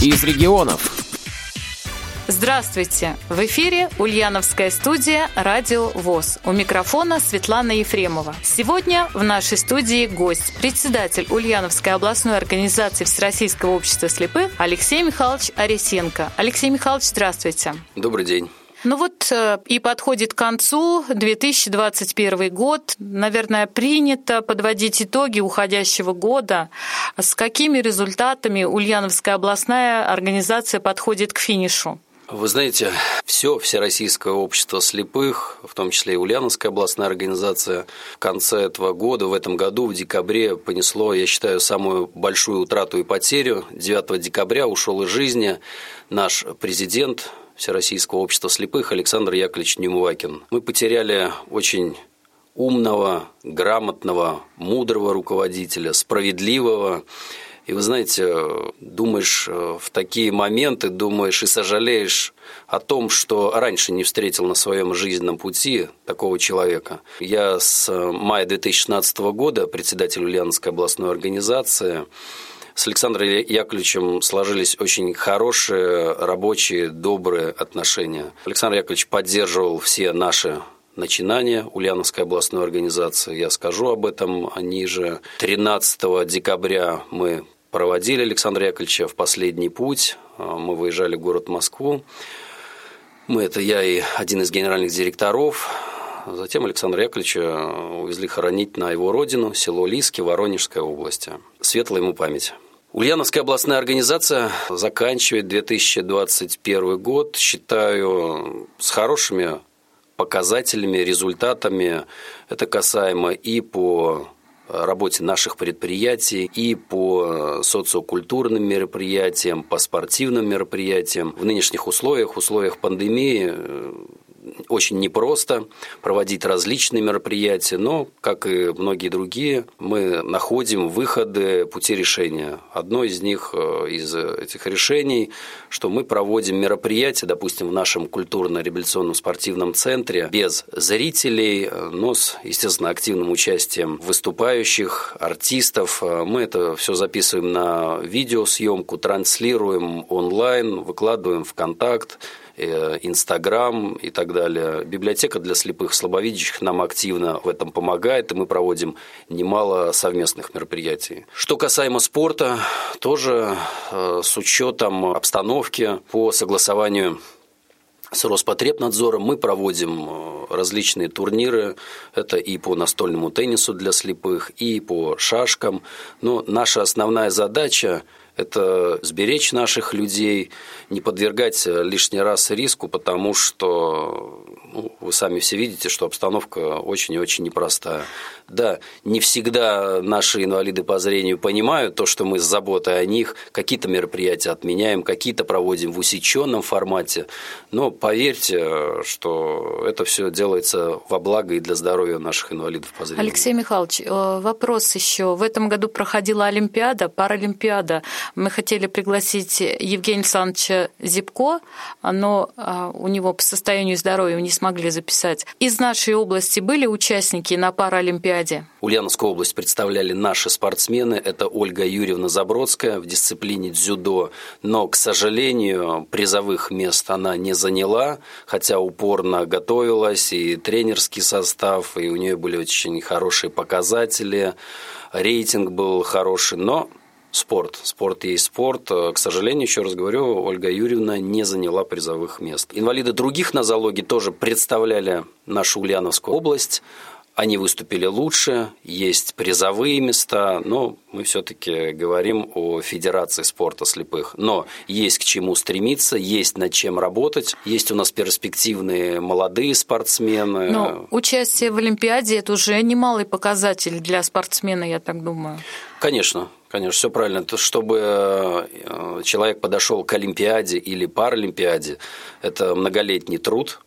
из регионов. Здравствуйте! В эфире Ульяновская студия «Радио ВОЗ». У микрофона Светлана Ефремова. Сегодня в нашей студии гость, председатель Ульяновской областной организации Всероссийского общества слепых Алексей Михайлович Аресенко. Алексей Михайлович, здравствуйте. Добрый день. Ну вот э, и подходит к концу 2021 год. Наверное, принято подводить итоги уходящего года. С какими результатами Ульяновская областная организация подходит к финишу? Вы знаете, все Всероссийское общество слепых, в том числе и Ульяновская областная организация, в конце этого года, в этом году, в декабре, понесло, я считаю, самую большую утрату и потерю. 9 декабря ушел из жизни наш президент Всероссийского общества слепых Александр Яковлевич Немувакин. Мы потеряли очень умного, грамотного, мудрого руководителя, справедливого. И вы знаете, думаешь э, в такие моменты, думаешь и сожалеешь о том, что раньше не встретил на своем жизненном пути такого человека. Я с мая 2016 года председатель Ульяновской областной организации с Александром Яковлевичем сложились очень хорошие, рабочие, добрые отношения. Александр Яковлевич поддерживал все наши начинания Ульяновской областной организации. Я скажу об этом ниже. 13 декабря мы проводили Александра Яковлевича в последний путь. Мы выезжали в город Москву. Мы, это я и один из генеральных директоров. Затем Александра Яковлевича увезли хоронить на его родину, село Лиски, Воронежской области. Светлая ему память. Ульяновская областная организация заканчивает 2021 год, считаю, с хорошими показателями, результатами. Это касаемо и по работе наших предприятий и по социокультурным мероприятиям, по спортивным мероприятиям. В нынешних условиях, условиях пандемии очень непросто проводить различные мероприятия, но, как и многие другие, мы находим выходы, пути решения. Одно из них, э, из этих решений, что мы проводим мероприятия, допустим, в нашем культурно-реабилитационном спортивном центре без зрителей, но с, естественно, активным участием выступающих, артистов. Мы это все записываем на видеосъемку, транслируем онлайн, выкладываем в контакт. Э, Инстаграм и так далее. Библиотека для слепых слабовидящих нам активно в этом помогает, и мы проводим немало совместных мероприятий. Что касаемо спорта, тоже э, с учетом обстановки по согласованию с Роспотребнадзором мы проводим э, различные турниры. Это и по настольному теннису для слепых, и по шашкам. Но наша основная задача это сберечь наших людей, не подвергать лишний раз риску, потому что ну, вы сами все видите, что обстановка очень и очень непростая. Да, не всегда наши инвалиды по зрению понимают то, что мы с заботой о них какие-то мероприятия отменяем, какие-то проводим в усеченном формате, но поверьте, что это все делается во благо и для здоровья наших инвалидов по зрению. Алексей Михайлович, э, вопрос еще. В этом году проходила Олимпиада, Паралимпиада. Мы хотели пригласить Евгения Александровича Зипко, но а, у него по состоянию здоровья не смогли записать. Из нашей области были участники на Паралимпиаде? Ульяновскую область представляли наши спортсмены. Это Ольга Юрьевна Забродская в дисциплине дзюдо. Но, к сожалению, призовых мест она не заняла, хотя упорно готовилась, и тренерский состав, и у нее были очень хорошие показатели рейтинг был хороший, но спорт. Спорт есть спорт. К сожалению, еще раз говорю, Ольга Юрьевна не заняла призовых мест. Инвалиды других нозологий тоже представляли нашу Ульяновскую область. Они выступили лучше, есть призовые места, но мы все-таки говорим о Федерации спорта слепых. Но есть к чему стремиться, есть над чем работать, есть у нас перспективные молодые спортсмены. Но участие в Олимпиаде – это уже немалый показатель для спортсмена, я так думаю. Конечно, Конечно, все правильно. То, чтобы э, человек подошел к Олимпиаде или Паралимпиаде, это многолетний труд,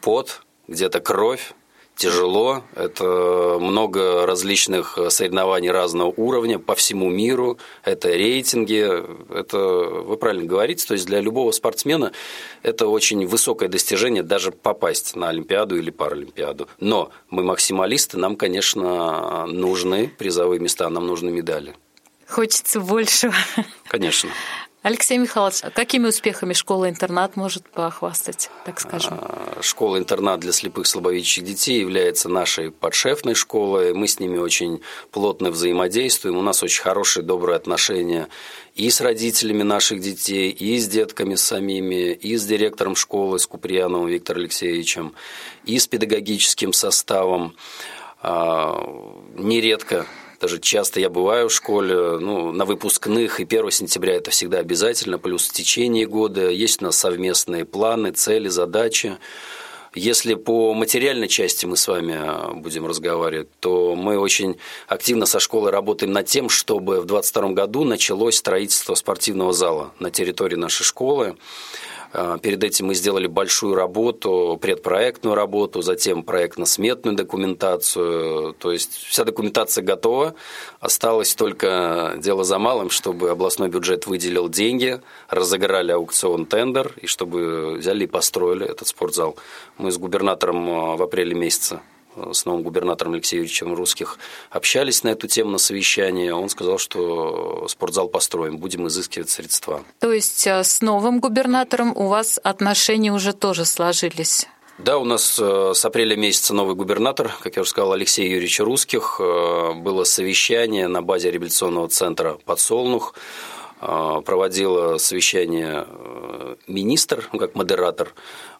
пот, где-то кровь, тяжело. Это много различных соревнований разного уровня по всему миру. Это рейтинги. Это вы правильно говорите. То есть для любого спортсмена это очень высокое достижение даже попасть на Олимпиаду или Паралимпиаду. Но мы максималисты, нам, конечно, нужны призовые места, нам нужны медали. Хочется большего. Конечно. Алексей Михайлович, а какими успехами школа-интернат может похвастать, так скажем? А, школа-интернат для слепых слабовидящих детей является нашей подшефной школой. Мы с ними очень плотно взаимодействуем. У нас очень хорошие, добрые отношения и с родителями наших детей, и с детками самими, и с директором школы, с Куприяновым Виктором Алексеевичем, и с педагогическим составом. А, нередко даже часто я бываю в школе, ну, на выпускных, и 1 сентября это всегда обязательно, плюс в течение года. Есть у нас совместные планы, цели, задачи. Если по материальной части мы с вами будем разговаривать, то мы очень активно со школой работаем над тем, чтобы в 2022 году началось строительство спортивного зала на территории нашей школы. А, перед этим мы сделали большую работу, предпроектную работу, затем проектно-сметную документацию. То есть вся документация готова. Осталось только дело за малым, чтобы областной бюджет выделил деньги, разыграли аукцион тендер, и чтобы взяли и построили этот спортзал. Мы с губернатором а, в апреле месяце с новым губернатором Алексеем Юрьевичем Русских общались на эту тему на совещании. Он сказал, что спортзал построим, будем изыскивать средства. То есть э, с новым губернатором у вас отношения уже тоже сложились? Да, у нас э, с апреля месяца новый губернатор, как я уже сказал, Алексей Юрьевич Русских. Э, было совещание на базе реабилитационного центра «Подсолнух». Проводила совещание министр, ну, как модератор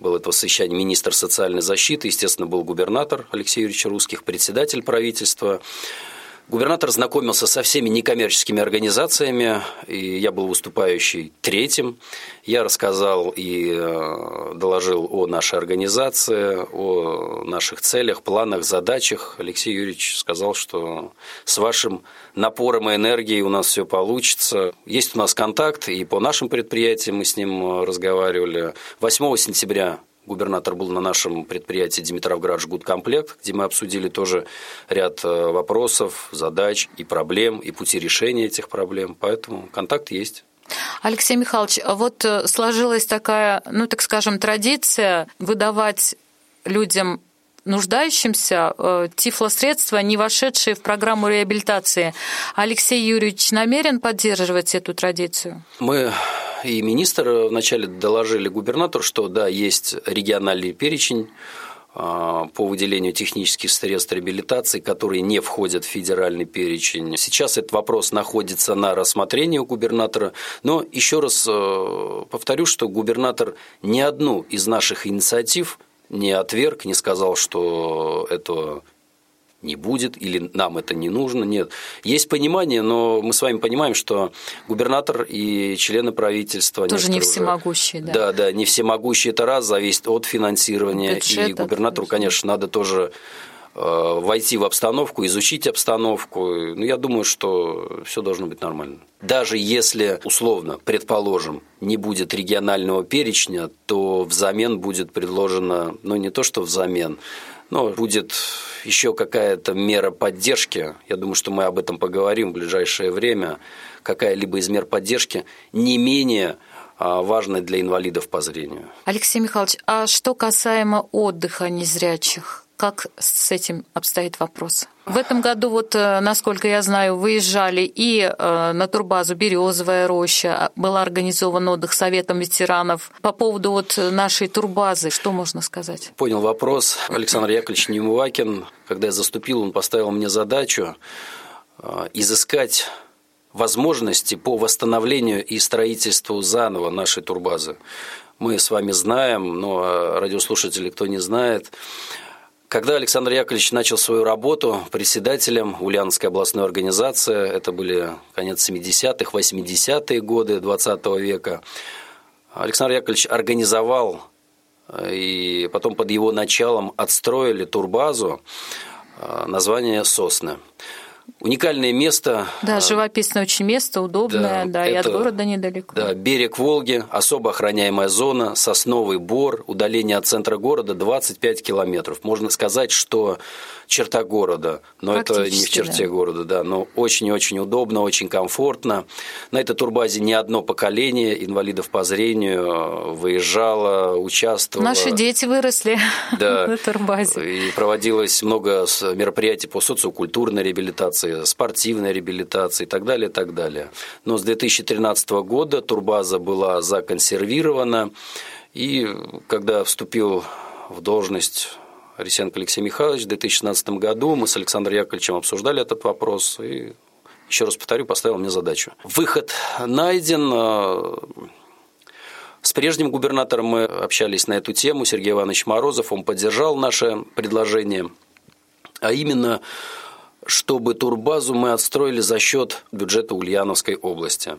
был этого совещания министр социальной защиты, естественно, был губернатор Алексей Юрьевич Русских, председатель правительства. Губернатор знакомился со всеми некоммерческими организациями, и я был выступающий третьим. Я рассказал и э, доложил о нашей организации, о наших целях, планах, задачах. Алексей Юрьевич сказал, что с вашим напором и энергией у нас все получится. Есть у нас контакт, и по нашим предприятиям мы с ним э, разговаривали. 8 сентября губернатор был на нашем предприятии Димитровград Жгуткомплект, где мы обсудили тоже ряд э, вопросов, задач и проблем, и пути решения этих проблем. Поэтому контакт есть. Алексей Михайлович, а вот э, сложилась такая, ну так скажем, традиция выдавать людям нуждающимся э, тифлосредства, не вошедшие в программу реабилитации. Алексей Юрьевич намерен поддерживать эту традицию? Мы и министр вначале доложили губернатору, что да, есть региональный перечень а, по выделению технических средств реабилитации, которые не входят в федеральный перечень. Сейчас этот вопрос находится на рассмотрении у губернатора, но еще раз э, повторю, что губернатор ни одну из наших инициатив не отверг, не сказал, что это не будет или нам это не нужно. Нет. Есть понимание, но мы с вами понимаем, что губернатор и члены правительства... Тоже не всемогущие, да. Да, да, не всемогущие. Это раз, зависит от финансирования. Бюджет, и губернатору, конечно, надо тоже э, войти в обстановку, изучить обстановку. Ну, я думаю, что все должно быть нормально. Даже если, условно, предположим, не будет регионального перечня, то взамен будет предложено, ну не то, что взамен, но будет еще какая-то мера поддержки. Я думаю, что мы об этом поговорим в ближайшее время. Какая-либо из мер поддержки не менее а, важная для инвалидов по зрению. Алексей Михайлович, а что касаемо отдыха незрячих? Как с этим обстоит вопрос? В этом году, вот, э, насколько я знаю, выезжали и э, на турбазу «Березовая роща», а, был организован отдых Советом ветеранов. По поводу вот нашей турбазы, что можно сказать? Понял вопрос. Александр Яковлевич Немывакин, когда я заступил, он поставил мне задачу э, изыскать возможности по восстановлению и строительству заново нашей турбазы. Мы с вами знаем, но радиослушатели, кто не знает, когда Александр Яковлевич начал свою работу председателем Ульяновской областной организации, это были конец 70-х, 80-е годы 20 века, Александр Яковлевич организовал э, и потом под его началом отстроили турбазу, э, название «Сосны». Уникальное место. Да, а, живописное очень место, удобное, да, да это, и от города недалеко. Да, берег Волги, особо охраняемая зона, сосновый бор, удаление от центра города 25 километров. Можно сказать, что черта города, но это не в черте да. города, да, но очень-очень удобно, очень комфортно. На этой турбазе не одно поколение инвалидов по зрению э, выезжало, участвовало. Наши дети выросли да, на турбазе. И проводилось много мероприятий по социокультурной реабилитации реабилитации, спортивной реабилитации и так далее, и так далее. Но с 2013 года турбаза была законсервирована, и когда вступил в должность Ресенко Алексей Михайлович в 2016 году, мы с Александром Яковлевичем обсуждали этот вопрос, и еще раз повторю, поставил мне задачу. Выход найден, с прежним губернатором мы общались на эту тему, Сергей Иванович Морозов, он поддержал наше предложение, а именно чтобы турбазу мы отстроили за счет бюджета Ульяновской области.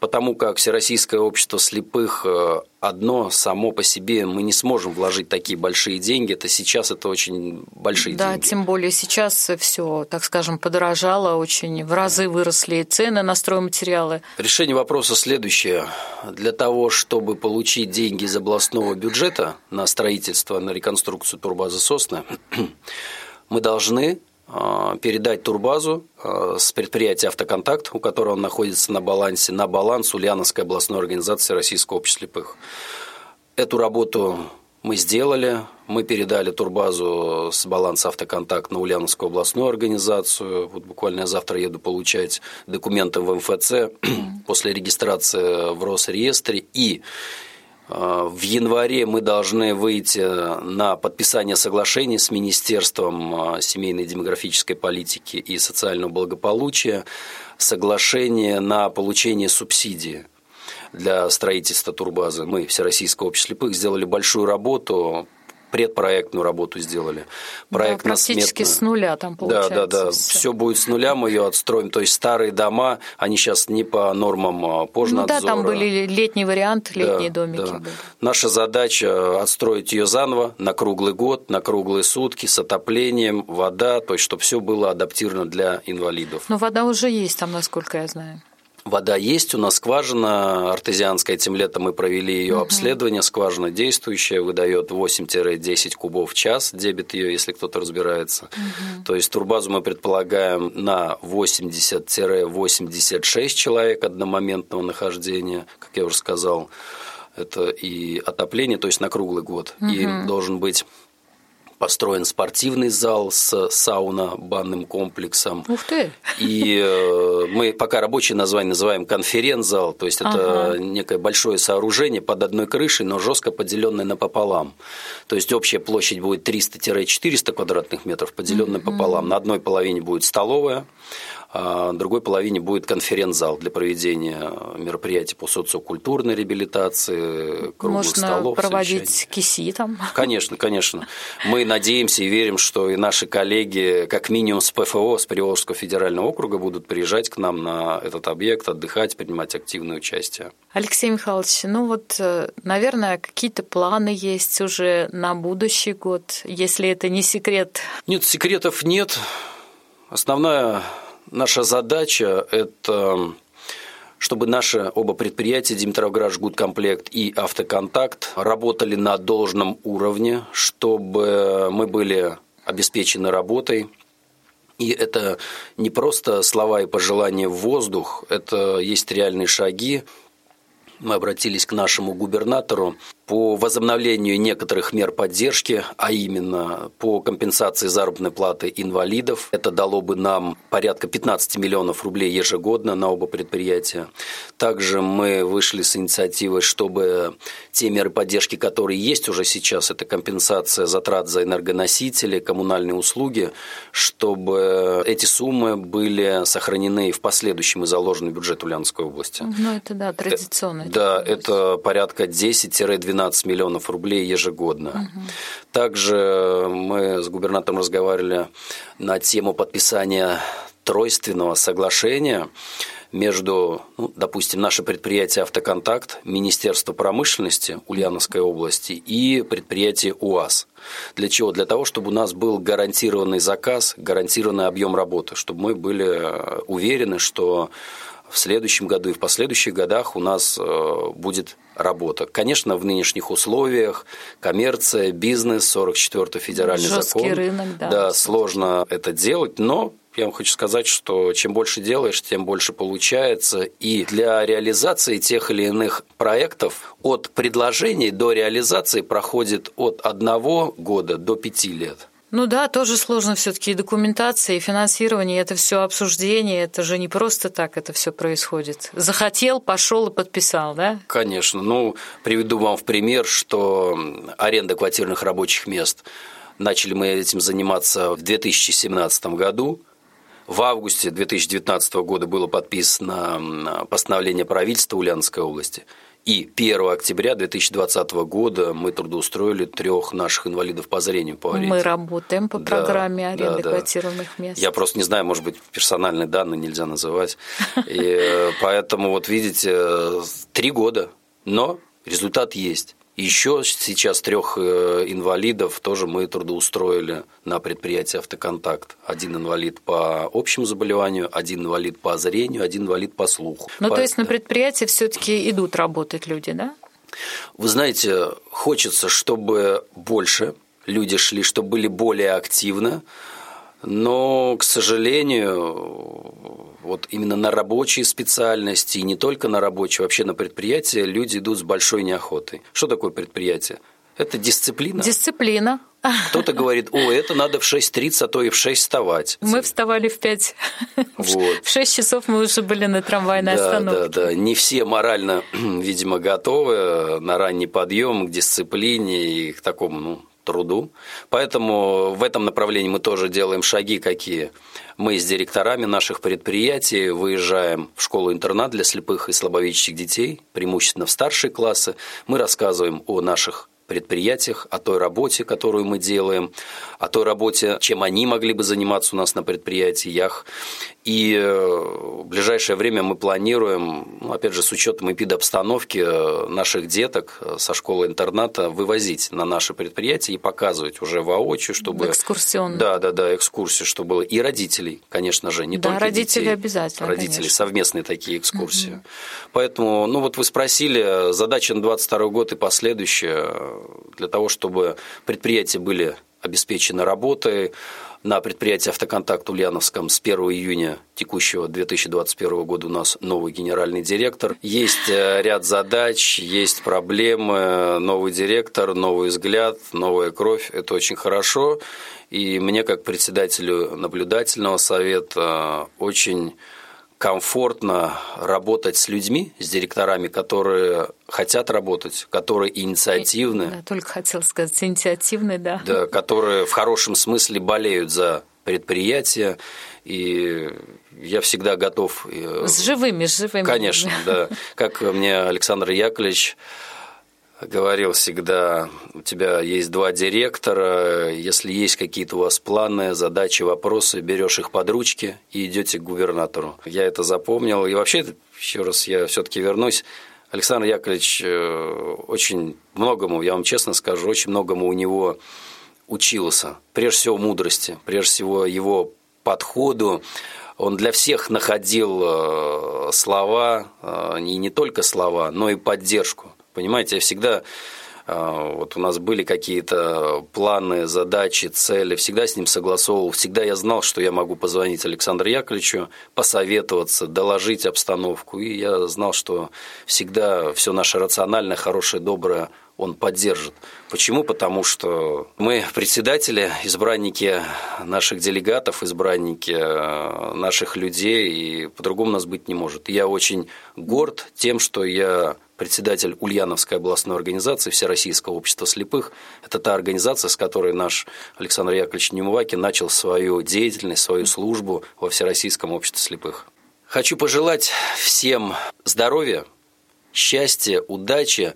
Потому как Всероссийское общество слепых э, одно само по себе мы не сможем вложить такие большие деньги. Это сейчас это очень большие да, деньги. Да, тем более сейчас все, так скажем, подорожало, очень в разы выросли цены на стройматериалы. Решение вопроса следующее. Для того, чтобы получить деньги из областного бюджета на строительство, на реконструкцию турбазы «Сосны», мы должны передать турбазу а, с предприятия «Автоконтакт», у которого он находится на балансе, на баланс Ульяновской областной организации Российского общества слепых. Эту работу мы сделали, мы передали турбазу с баланса «Автоконтакт» на Ульяновскую областную организацию. Вот буквально я завтра еду получать документы в МФЦ после регистрации в Росреестре. И в январе мы должны выйти на подписание соглашений с Министерством э, семейной демографической политики и социального благополучия, соглашение на получение субсидии для строительства турбазы. Мы, Всероссийское общество слепых, сделали большую работу предпроектную работу сделали. Проект да, практически с нуля там получается. Да, да, да. Все. все будет с нуля, мы ее отстроим. То есть старые дома, они сейчас не по нормам а, пожнадзора. Ну да, там были летний вариант, летние да, домики да. были. Наша задача отстроить ее заново на круглый год, на круглые сутки, с отоплением, вода, то есть чтобы все было адаптировано для инвалидов. Но вода уже есть там, насколько я знаю. Вода есть, у нас скважина артезианская, этим летом мы провели ее угу. обследование, скважина действующая, выдает 8-10 кубов в час, дебет ее, если кто-то разбирается. Угу. То есть турбазу мы предполагаем на 80-86 человек одномоментного нахождения, как я уже сказал. Это и отопление, то есть на круглый год. Угу. И должен быть построен спортивный зал с сауна-банным комплексом. Ух ты! И э, мы пока рабочее название называем конференц-зал, то есть это ага. некое большое сооружение под одной крышей, но жестко поделенное напополам. То есть общая площадь будет 300-400 квадратных метров, поделенная угу. пополам. На одной половине будет столовая, а другой половине будет конференц-зал для проведения мероприятий по социокультурной реабилитации, круглых Можно столов. проводить совещаний. киси там. Конечно, конечно. Мы надеемся и верим, что и наши коллеги, как минимум с ПФО, с Приволжского федерального округа, будут приезжать к нам на этот объект, отдыхать, принимать активное участие. Алексей Михайлович, ну вот, э, наверное, какие-то планы есть уже на будущий год, если это не секрет. Нет, секретов нет. Основная Наша задача – это чтобы наши оба предприятия Димитровград Жгуткомплект и Автоконтакт работали на должном уровне, чтобы мы были обеспечены работой. И это не просто слова и пожелания в воздух, это есть реальные шаги. Мы обратились к нашему губернатору по возобновлению некоторых мер поддержки, а именно по компенсации заработной платы инвалидов. Это дало бы нам порядка 15 миллионов рублей ежегодно на оба предприятия. Также мы вышли с инициативой, чтобы те меры поддержки, которые есть уже сейчас, это компенсация затрат за энергоносители, коммунальные услуги, чтобы эти суммы были сохранены и в последующем и заложены в бюджет Ульяновской области. Ну, это да, традиционно. Да, это порядка 10-12 12 миллионов рублей ежегодно. Угу. Также мы с губернатором разговаривали на тему подписания тройственного соглашения между, ну, допустим, наше предприятие «Автоконтакт», Министерство промышленности Ульяновской области и предприятие УАЗ. Для чего? Для того, чтобы у нас был гарантированный заказ, гарантированный объем работы, чтобы мы были уверены, что в следующем году и в последующих годах у нас э, будет работа. Конечно, в нынешних условиях коммерция, бизнес, 44-й федеральный Жесткий закон. рынок, да. Да, сложно это делать, но я вам хочу сказать, что чем больше делаешь, тем больше получается. И для реализации тех или иных проектов от предложений до реализации проходит от одного года до пяти лет. Ну да, тоже сложно все-таки и документация, и финансирование, это все обсуждение, это же не просто так это все происходит. Захотел, пошел и подписал, да? Конечно. Ну, приведу вам в пример, что аренда квартирных рабочих мест начали мы этим заниматься в 2017 году. В августе 2019 года было подписано постановление правительства Ульяновской области – и 1 октября 2020 года мы трудоустроили трех наших инвалидов по зрению по аренде. Мы работаем по программе аренды да, квартирных мест. Я просто не знаю, может быть, персональные данные нельзя называть. И э, поэтому, вот видите, три года, но результат есть. Еще сейчас трех э, инвалидов тоже мы трудоустроили на предприятии «Автоконтакт». Один инвалид по общему заболеванию, один инвалид по зрению, один инвалид по слуху. Ну, по... то есть на предприятии все-таки идут работать люди, да? Вы знаете, хочется, чтобы больше люди шли, чтобы были более активны. Но, к сожалению, вот именно на рабочие специальности, и не только на рабочие, вообще на предприятия люди идут с большой неохотой. Что такое предприятие? Это дисциплина. Дисциплина. Кто-то говорит, о, это надо в 6.30, а то и в 6 вставать. Мы вставали в 5. Вот. В 6 часов мы уже были на трамвайной да, остановке. Да, да, Не все морально, видимо, готовы на ранний подъем к дисциплине и к такому, ну, труду. Поэтому в этом направлении мы тоже делаем шаги какие. Мы с директорами наших предприятий выезжаем в школу-интернат для слепых и слабовидящих детей, преимущественно в старшие классы. Мы рассказываем о наших предприятиях, о той работе, которую мы делаем, о той работе, чем они могли бы заниматься у нас на предприятиях. И э, в ближайшее время мы планируем, ну, опять же, с учетом эпидобстановки э, наших деток э, со школы-интерната вывозить на наше предприятие и показывать уже воочию, чтобы... Экскурсионно. Да, да, да, экскурсии, чтобы было. И родителей, конечно же, не да, только родители детей. обязательно, Родители, конечно. совместные такие экскурсии. Угу. Поэтому, ну вот вы спросили, задача на 22 год и последующие для того, чтобы предприятия были обеспечены работой, на предприятии «Автоконтакт» Ульяновском с 1 июня текущего 2021 года у нас новый генеральный директор. Есть э, ряд задач, есть проблемы, новый директор, новый взгляд, новая кровь. Это очень хорошо. И мне, как председателю наблюдательного совета, очень комфортно работать с людьми, с директорами, которые хотят работать, которые инициативны. Да, только хотел сказать, инициативные, да. Да, которые в хорошем смысле болеют за предприятие, и я всегда готов... Э, с живыми, с живыми. Конечно, да. Как мне Александр Яковлевич говорил всегда, у тебя есть два директора, если есть какие-то у вас планы, задачи, вопросы, берешь их под ручки и идете к губернатору. Я это запомнил. И вообще, еще раз я все-таки вернусь, Александр Яковлевич э, очень многому, я вам честно скажу, очень многому у него учился. Прежде всего мудрости, прежде всего его подходу. Он для всех находил э, слова, э, и не только слова, но и поддержку. Понимаете, я всегда а, вот у нас были какие-то планы, задачи, цели, всегда с ним согласовывал, всегда я знал, что я могу позвонить Александру Яковлевичу, посоветоваться, доложить обстановку, и я знал, что всегда все наше рациональное, хорошее, доброе он поддержит. Почему? Потому что мы председатели, избранники наших делегатов, избранники э, наших людей, и по-другому нас быть не может. Я очень горд тем, что я председатель Ульяновской областной организации Всероссийского общества слепых. Это та организация, с которой наш Александр Яковлевич Немувакин начал свою деятельность, свою службу во Всероссийском обществе слепых. Хочу пожелать всем здоровья, счастья, удачи,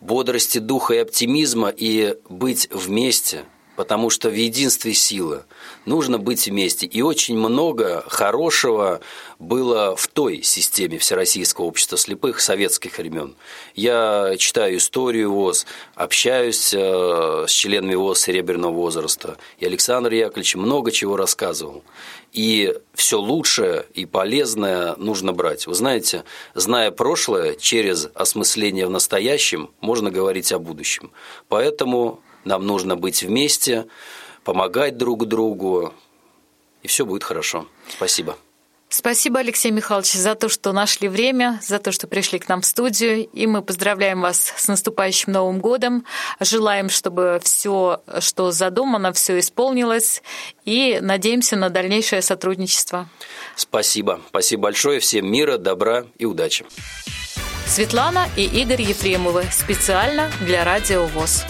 бодрости духа и оптимизма и быть вместе – потому что в единстве сила. Нужно быть вместе. И очень много хорошего было в той системе Всероссийского общества слепых советских времен. Я читаю историю ВОЗ, общаюсь э, с членами ВОЗ серебряного возраста. И Александр Яковлевич много чего рассказывал. И все лучшее и полезное нужно брать. Вы знаете, зная прошлое, через осмысление в настоящем можно говорить о будущем. Поэтому нам нужно быть вместе, помогать друг другу, и все будет хорошо. Спасибо. Спасибо, Алексей Михайлович, за то, что нашли время, за то, что пришли к нам в студию. И мы поздравляем вас с наступающим Новым годом. Желаем, чтобы все, что задумано, все исполнилось. И надеемся на дальнейшее сотрудничество. Спасибо. Спасибо большое. Всем мира, добра и удачи. Светлана и Игорь Ефремовы специально для Радио ВОЗ.